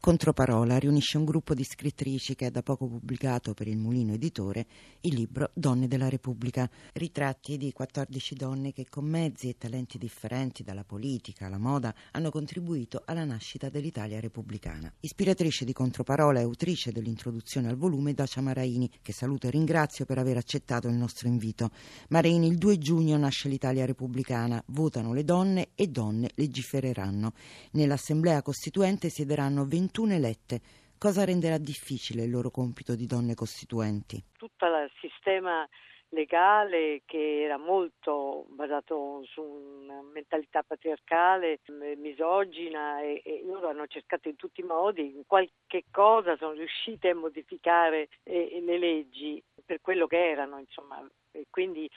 Controparola riunisce un gruppo di scrittrici che ha da poco pubblicato per il Mulino Editore il libro Donne della Repubblica, ritratti di 14 donne che con mezzi e talenti differenti dalla politica alla moda hanno contribuito alla nascita dell'Italia repubblicana. Ispiratrice di Controparola e autrice dell'introduzione al volume Dacia Maraini, che saluto e ringrazio per aver accettato il nostro invito. Maraini, il 2 giugno nasce l'Italia repubblicana, votano le donne e donne legifereranno. Nell'Assemblea Costituente siederanno 20 21 elette. Cosa renderà difficile il loro compito di donne costituenti? Tutto il sistema legale che era molto basato su una mentalità patriarcale, misogina e, e, loro hanno cercato in tutti i modi, in qualche cosa sono riuscite a modificare eh, le leggi per quello che erano, insomma, e quindi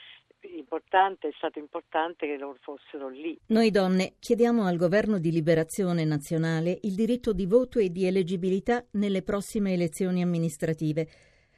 importante, è stato importante che loro fossero lì. Noi donne chiediamo al governo di liberazione nazionale il diritto di voto e di eleggibilità nelle prossime elezioni amministrative.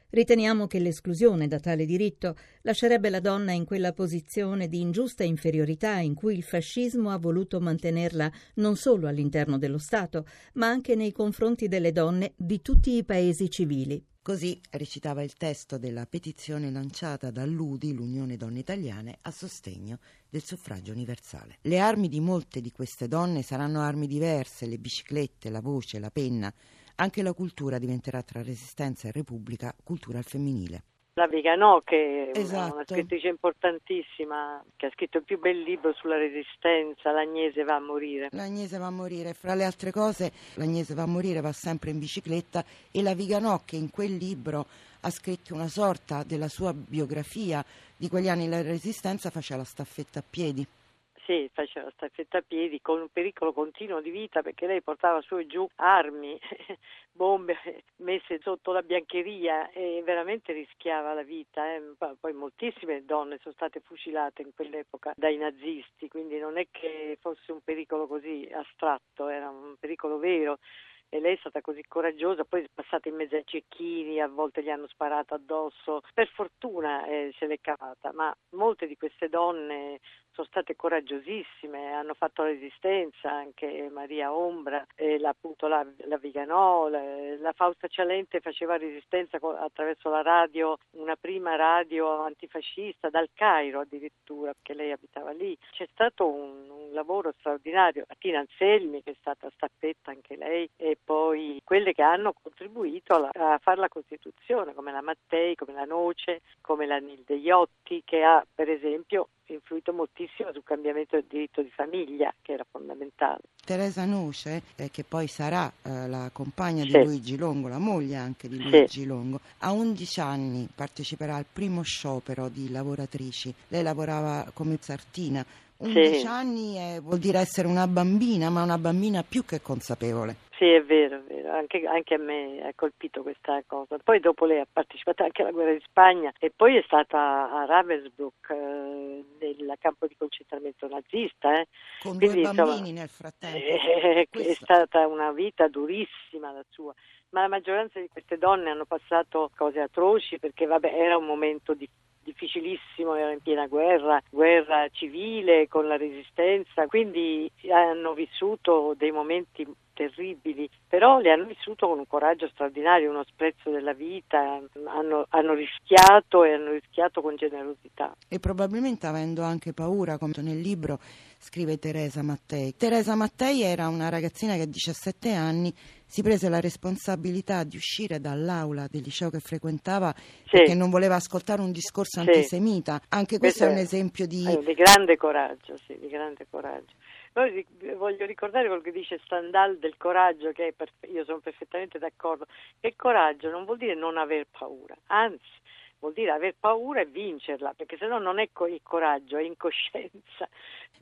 Riteniamo che l'esclusione da tale diritto lascerebbe la donna in quella posizione di ingiusta inferiorità in cui il fascismo ha voluto mantenerla non solo all'interno dello Stato, ma anche nei confronti delle donne di tutti i paesi civili. Così recitava il testo della petizione lanciata dall'UDI, l'Unione Donne Italiane, a sostegno del suffragio universale. Le armi di molte di queste donne saranno armi diverse, le biciclette, la voce, la penna. Anche la cultura diventerà tra resistenza e repubblica cultura al femminile la Viganò che è esatto. una scrittrice importantissima che ha scritto il più bel libro sulla resistenza, L'Agnese va a morire. L'Agnese va a morire, fra le altre cose l'Agnese va a morire va sempre in bicicletta e la Viganò che in quel libro ha scritto una sorta della sua biografia di quegli anni della resistenza faceva la staffetta a piedi. Sì, faceva staffetta a piedi con un pericolo continuo di vita perché lei portava su e giù armi, bombe messe sotto la biancheria e veramente rischiava la vita. Eh. Poi moltissime donne sono state fucilate in quell'epoca dai nazisti, quindi non è che fosse un pericolo così astratto, era un pericolo vero e lei è stata così coraggiosa, poi è passata in mezzo ai cecchini, a volte gli hanno sparato addosso, per fortuna eh, se l'è cavata, ma molte di queste donne sono state coraggiosissime, hanno fatto resistenza, anche Maria Ombra, eh, la, appunto la, la Viganò, la, la, Fausta Cialente faceva resistenza attraverso la radio, una prima radio antifascista dal Cairo addirittura, perché lei abitava lì. C'è stato un, un lavoro straordinario, Tina Anselmi che è stata stappetta anche lei e poi quelle che hanno contribuito alla, a fare la Costituzione come la Mattei, come la Noce, come la Nilde Iotti che ha per esempio influito moltissimo sul cambiamento del diritto di famiglia, che era fondamentale. Teresa Noce, eh, che poi sarà eh, la compagna sì. di Luigi Longo, la moglie anche di Luigi sì. Longo, a 11 anni parteciperà al primo sciopero di lavoratrici. Lei lavorava come sartina. 11 sì. anni eh, vuol dire essere una bambina, ma una bambina più che consapevole. Sì, è vero, è vero. Anche, anche, a me ha colpito questa cosa. Poi dopo lei ha partecipato anche alla guerra di Spagna e poi è stata a Ravensbrück eh, nel campo di concentramento nazista. Eh. Con Quindi, due bambini insomma, nel frattempo. Eh, è stata una vita durissima la sua ma la maggioranza di queste donne hanno passato cose atroci perché vabbè, era un momento di difficilissimo, era in piena guerra, guerra civile con la resistenza, quindi hanno vissuto dei momenti terribili, però le hanno vissuto con un coraggio straordinario, uno sprezzo della vita, hanno, hanno, rischiato e hanno rischiato con generosità. E probabilmente avendo anche paura, come nel libro scrive Teresa Mattei. Teresa Mattei era una ragazzina che a 17 anni si prese la responsabilità di uscire dall'aula del liceo che frequentava sì. perché non voleva ascoltare un discorso sì. antisemita. Anche questo, questo è un esempio di... di grande coraggio, sì, di grande coraggio. Poi voglio ricordare quello che dice Stendhal del coraggio, che perfe- io sono perfettamente d'accordo, che coraggio non vuol dire non aver paura, anzi vuol dire aver paura e vincerla, perché se no non è il coraggio, è incoscienza.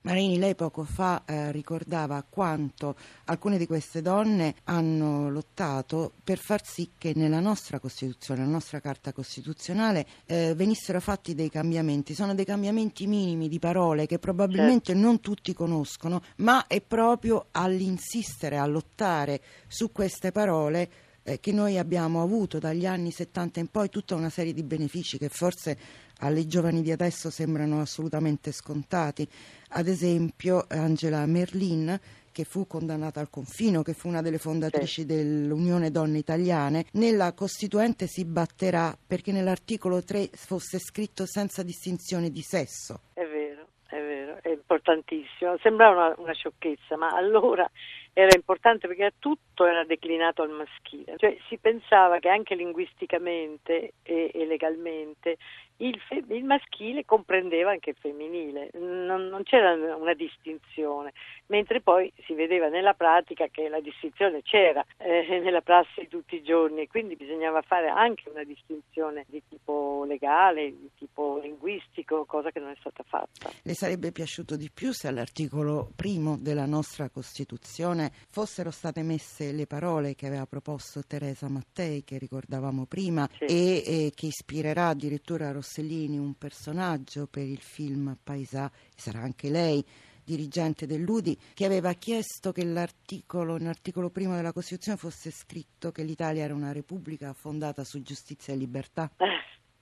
Marini, lei poco fa eh, ricordava quanto alcune di queste donne hanno lottato per far sì che nella nostra Costituzione, nella nostra Carta Costituzionale, eh, venissero fatti dei cambiamenti. Sono dei cambiamenti minimi di parole che probabilmente certo. non tutti conoscono, ma è proprio all'insistere, a lottare su queste parole eh, che noi abbiamo avuto dagli anni 70 in poi tutta una serie di benefici che forse alle giovani di adesso sembrano assolutamente scontati. Ad esempio Angela Merlin che fu condannata al confino, che fu una delle fondatrici sì. dell'Unione Donne Italiane, nella Costituente si batterà perché nell'articolo 3 fosse scritto senza distinzione di sesso. È vero, è vero, è importantissimo. Sembrava una, una sciocchezza, ma allora era importante perché tutto era declinato al maschile, cioè si pensava che anche linguisticamente e, e legalmente il, fe- il, maschile comprendeva anche il femminile, non, non, c'era una distinzione, mentre poi si vedeva nella pratica che la distinzione c'era eh, nella prassi di tutti i giorni, quindi bisognava fare anche una distinzione di tipo legale, di tipo linguistico, cosa che non è stata fatta. Le sarebbe piaciuto di più se all'articolo primo della nostra Costituzione fossero state messe le parole che aveva proposto Teresa Mattei, che ricordavamo prima, sì. e, e che ispirerà addirittura a Rossellini un personaggio per il film Paesà, sarà anche lei dirigente dell'UDI, che aveva chiesto che l'articolo, nell'articolo primo della Costituzione fosse scritto che l'Italia era una repubblica fondata su giustizia e libertà.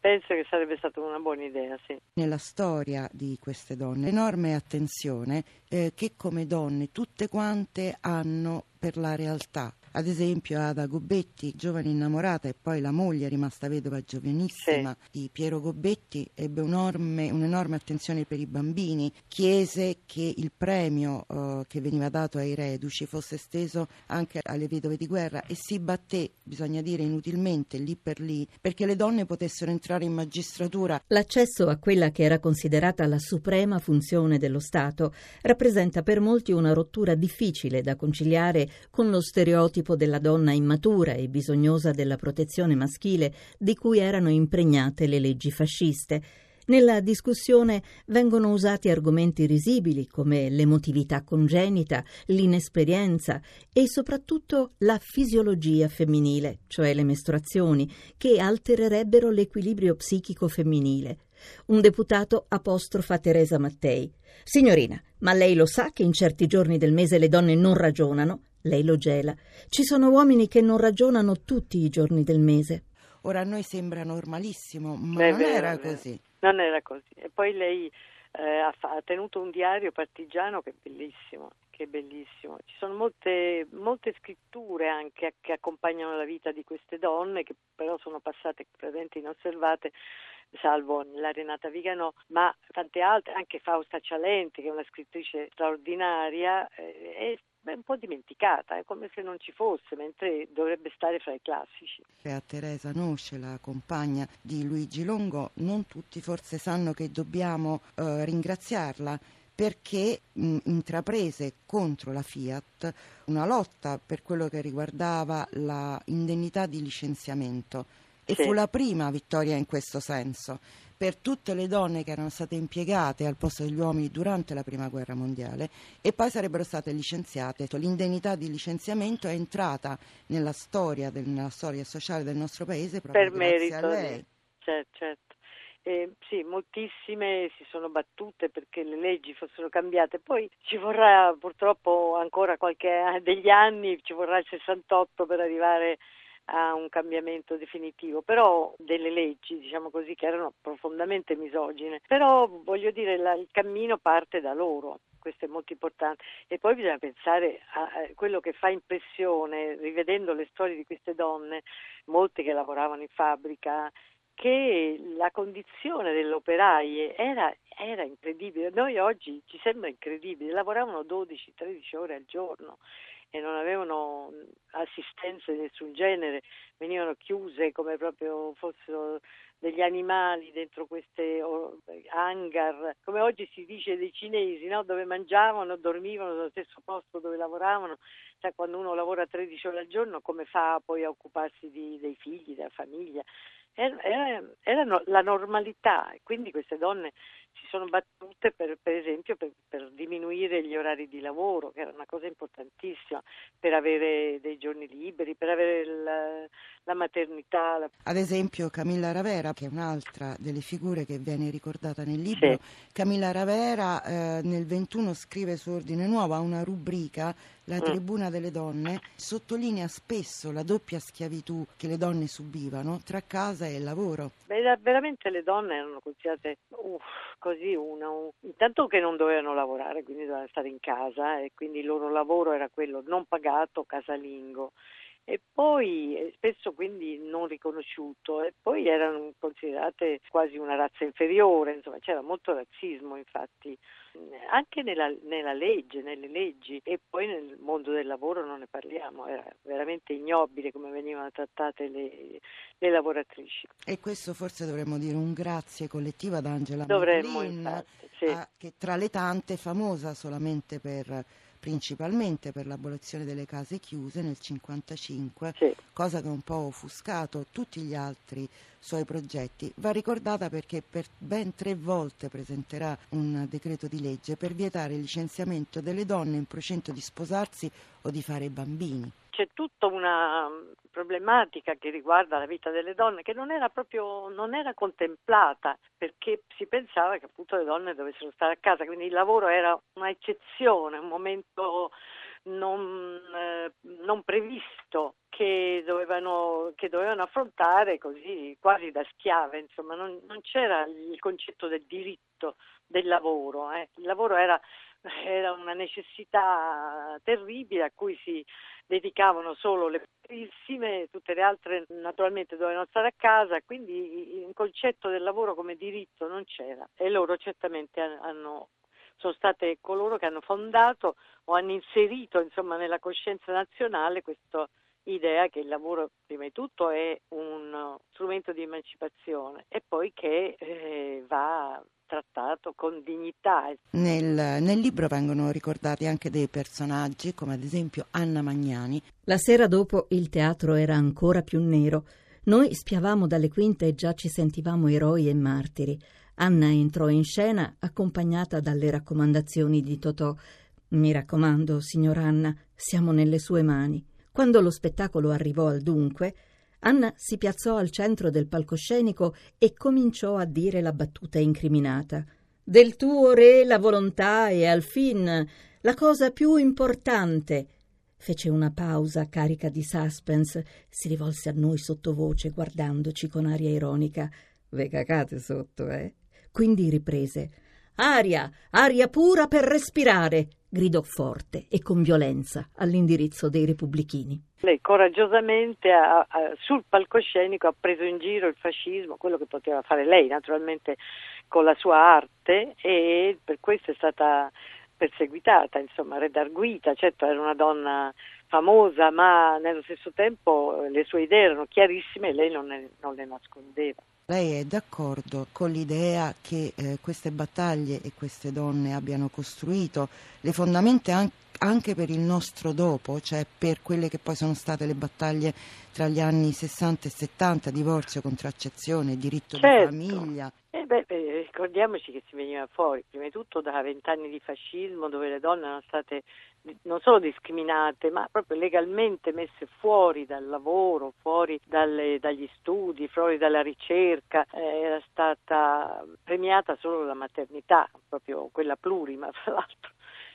Penso che sarebbe stata una buona idea, sì. Nella storia di queste donne, enorme attenzione eh, che come donne tutte quante hanno per la realtà ad esempio Ada Gobetti, giovane innamorata e poi la moglie rimasta vedova giovanissima sì. di Piero Gobetti, ebbe un'enorme, un'enorme, attenzione per i bambini, chiese che il premio uh, che veniva dato ai reduci fosse esteso anche alle vedove di guerra e si batté, bisogna dire inutilmente, lì per lì, perché le donne potessero entrare in magistratura. L'accesso a quella che era considerata la suprema funzione dello Stato rappresenta per molti una rottura difficile da conciliare con lo stereotipo stereotipo della donna immatura e bisognosa della protezione maschile di cui erano impregnate le leggi fasciste. Nella discussione vengono usati argomenti risibili come l'emotività congenita, l'inesperienza e soprattutto la fisiologia femminile, cioè le mestruazioni, che altererebbero l'equilibrio psichico femminile. Un deputato apostrofa Teresa Mattei. Signorina, ma lei lo sa che in certi giorni del mese le donne non ragionano? Lei lo gela. Ci sono uomini che non ragionano tutti i giorni del mese. Ora a noi sembra normalissimo, ma non vero, era così. Non era così. E poi lei eh, ha, ha, tenuto un diario partigiano che è bellissimo, che è bellissimo. Ci sono molte, molte scritture anche che accompagnano la vita di queste donne, che però sono passate praticamente inosservate salvo la Renata Vigano, ma tante altre, anche Fausta Cialenti, che è una scrittrice straordinaria, eh, è un po' dimenticata, è come se non ci fosse, mentre dovrebbe stare fra i classici. A Teresa Nosce, la compagna di Luigi Longo, non tutti forse sanno che dobbiamo eh, ringraziarla perché mh, intraprese contro la Fiat una lotta per quello che riguardava l'indennità di licenziamento e sì. fu la prima vittoria in questo senso per tutte le donne che erano state impiegate al posto degli uomini durante la prima guerra mondiale e poi sarebbero state licenziate. L'indennità di licenziamento è entrata nella storia, del, nella storia sociale del nostro paese proprio per merito, a lei. Certo, certo. Eh, sì, moltissime si sono battute perché le leggi fossero cambiate. Poi ci vorrà purtroppo ancora qualche degli anni, ci vorrà il 68 per arrivare a un cambiamento definitivo, però delle leggi, diciamo così, che erano profondamente misogine. Però voglio dire, la, il cammino parte da loro questo è molto importante. E poi bisogna pensare a quello che fa impressione, rivedendo le storie di queste donne, molte che lavoravano in fabbrica, che la condizione delle operaie era, era incredibile. Noi oggi ci sembra incredibile, lavoravano 12-13 ore al giorno e non avevano assistenze di nessun genere, venivano chiuse come proprio fossero degli animali dentro queste hangar, come oggi si dice dei cinesi, no? dove mangiavano, dormivano nello stesso posto dove lavoravano, cioè quando uno lavora 13 ore al giorno come fa poi a occuparsi di, dei figli, della famiglia? Era, era, era la normalità, quindi queste donne si sono battute per, per esempio per, per, diminuire gli orari di lavoro, che era una cosa importantissima, per avere dei giorni liberi, per avere la, la maternità. La... Ad esempio Camilla Ravera, che è un'altra delle figure che viene ricordata nel libro, sì. Camilla Ravera eh, nel 21 scrive su Ordine Nuovo, ha una rubrica la mm. tribuna delle donne sottolinea spesso la doppia schiavitù che le donne subivano tra casa e lavoro. Beh, veramente le donne erano considerate uff, così una, un... intanto che non dovevano lavorare, quindi dovevano stare in casa e quindi il loro lavoro era quello non pagato, casalingo e poi eh, spesso quindi non riconosciuto e poi erano considerate quasi una razza inferiore, insomma c'era molto razzismo infatti anche nella, nella, legge, nelle leggi e poi nel mondo del lavoro non ne parliamo, era veramente ignobile come venivano trattate le, le lavoratrici. E questo forse dovremmo dire un grazie collettivo ad Angela Dovremmo, infatti, sì. a, che tra le tante famosa solamente per principalmente per l'abolizione delle case chiuse nel 1955, sì. cosa che ha un po' offuscato tutti gli altri suoi progetti. Va ricordata perché per ben tre volte presenterà un decreto di legge per vietare il licenziamento delle donne in procinto di sposarsi o di fare bambini. C'è tutta una problematica che riguarda la vita delle donne che non era proprio non era contemplata perché si pensava che appunto le donne dovessero stare a casa, quindi il lavoro era un'eccezione, un momento non, eh, non previsto che dovevano, che dovevano, affrontare così quasi da schiave, insomma non, non c'era il concetto del diritto del lavoro, eh. il lavoro era, era una necessità terribile a cui si dedicavano solo le pochissime, tutte le altre naturalmente dovevano stare a casa, quindi il concetto del lavoro come diritto non c'era e loro certamente hanno, sono state coloro che hanno fondato o hanno inserito insomma, nella coscienza nazionale questa idea che il lavoro prima di tutto è un strumento di emancipazione e poi che eh, va trattato con dignità. Nel, nel, libro vengono ricordati anche dei personaggi, come ad esempio Anna Magnani. La sera dopo il teatro era ancora più nero. Noi spiavamo dalle quinte e già ci sentivamo eroi e martiri. Anna entrò in scena accompagnata dalle raccomandazioni di Totò. Mi raccomando, signor Anna, siamo nelle sue mani. Quando lo spettacolo arrivò al dunque, Anna si piazzò al centro del palcoscenico e cominciò a dire la battuta incriminata. Del tuo re la volontà è al fin la cosa più importante. Fece una pausa carica di suspense, si rivolse a noi sottovoce, guardandoci con aria ironica. Ve cacate sotto, eh? Quindi riprese. Aria, aria pura per respirare, gridò forte e con violenza all'indirizzo dei repubblichini. Lei coraggiosamente ha, ha, sul palcoscenico ha preso in giro il fascismo, quello che poteva fare lei naturalmente con la sua arte e per questo è stata perseguitata, insomma, redarguita, certo era una donna famosa, ma nello stesso tempo le sue idee erano chiarissime e lei non, ne, non le nascondeva. Lei è d'accordo con l'idea che eh, queste battaglie e queste donne abbiano costruito le fondamenta anche anche per il nostro dopo, cioè per quelle che poi sono state le battaglie tra gli anni 60 e 70, divorzio, contraccezione, diritto certo. di famiglia. Eh beh, beh, ricordiamoci che si veniva fuori, prima di tutto da vent'anni di fascismo dove le donne erano state non solo discriminate, ma proprio legalmente messe fuori dal lavoro, fuori dalle, dagli studi, fuori dalla ricerca, eh, era stata premiata solo la maternità, proprio quella plurima fra l'altro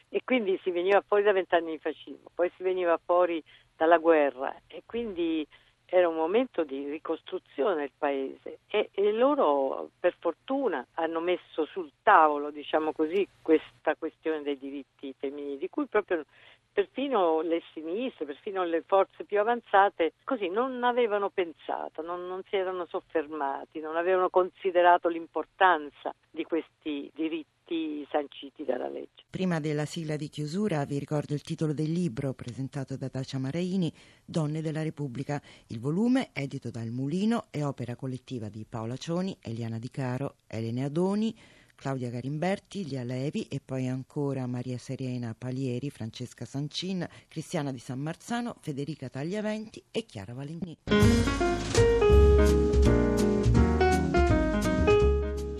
e quindi si veniva fuori da vent'anni di fascismo, poi si veniva fuori dalla guerra. E quindi era un momento di ricostruzione del paese. E, e, loro per fortuna hanno messo sul tavolo, diciamo così, questa questione dei diritti femminili, di cui proprio perfino le sinistre, perfino le forze più avanzate, così non avevano pensato, non, non si erano soffermati, non avevano considerato l'importanza di questi diritti diritti sanciti dalla legge. Prima della sigla di chiusura vi ricordo il titolo del libro presentato da Dacia Maraini, Donne della Repubblica. Il volume, edito dal Mulino, è opera collettiva di Paola Cioni, Eliana Di Caro, Elene Adoni, Claudia Garimberti, Lia Levi e poi ancora Maria Serena Palieri, Francesca Sancin, Cristiana di San Marzano, Federica Tagliaventi e Chiara Valentini.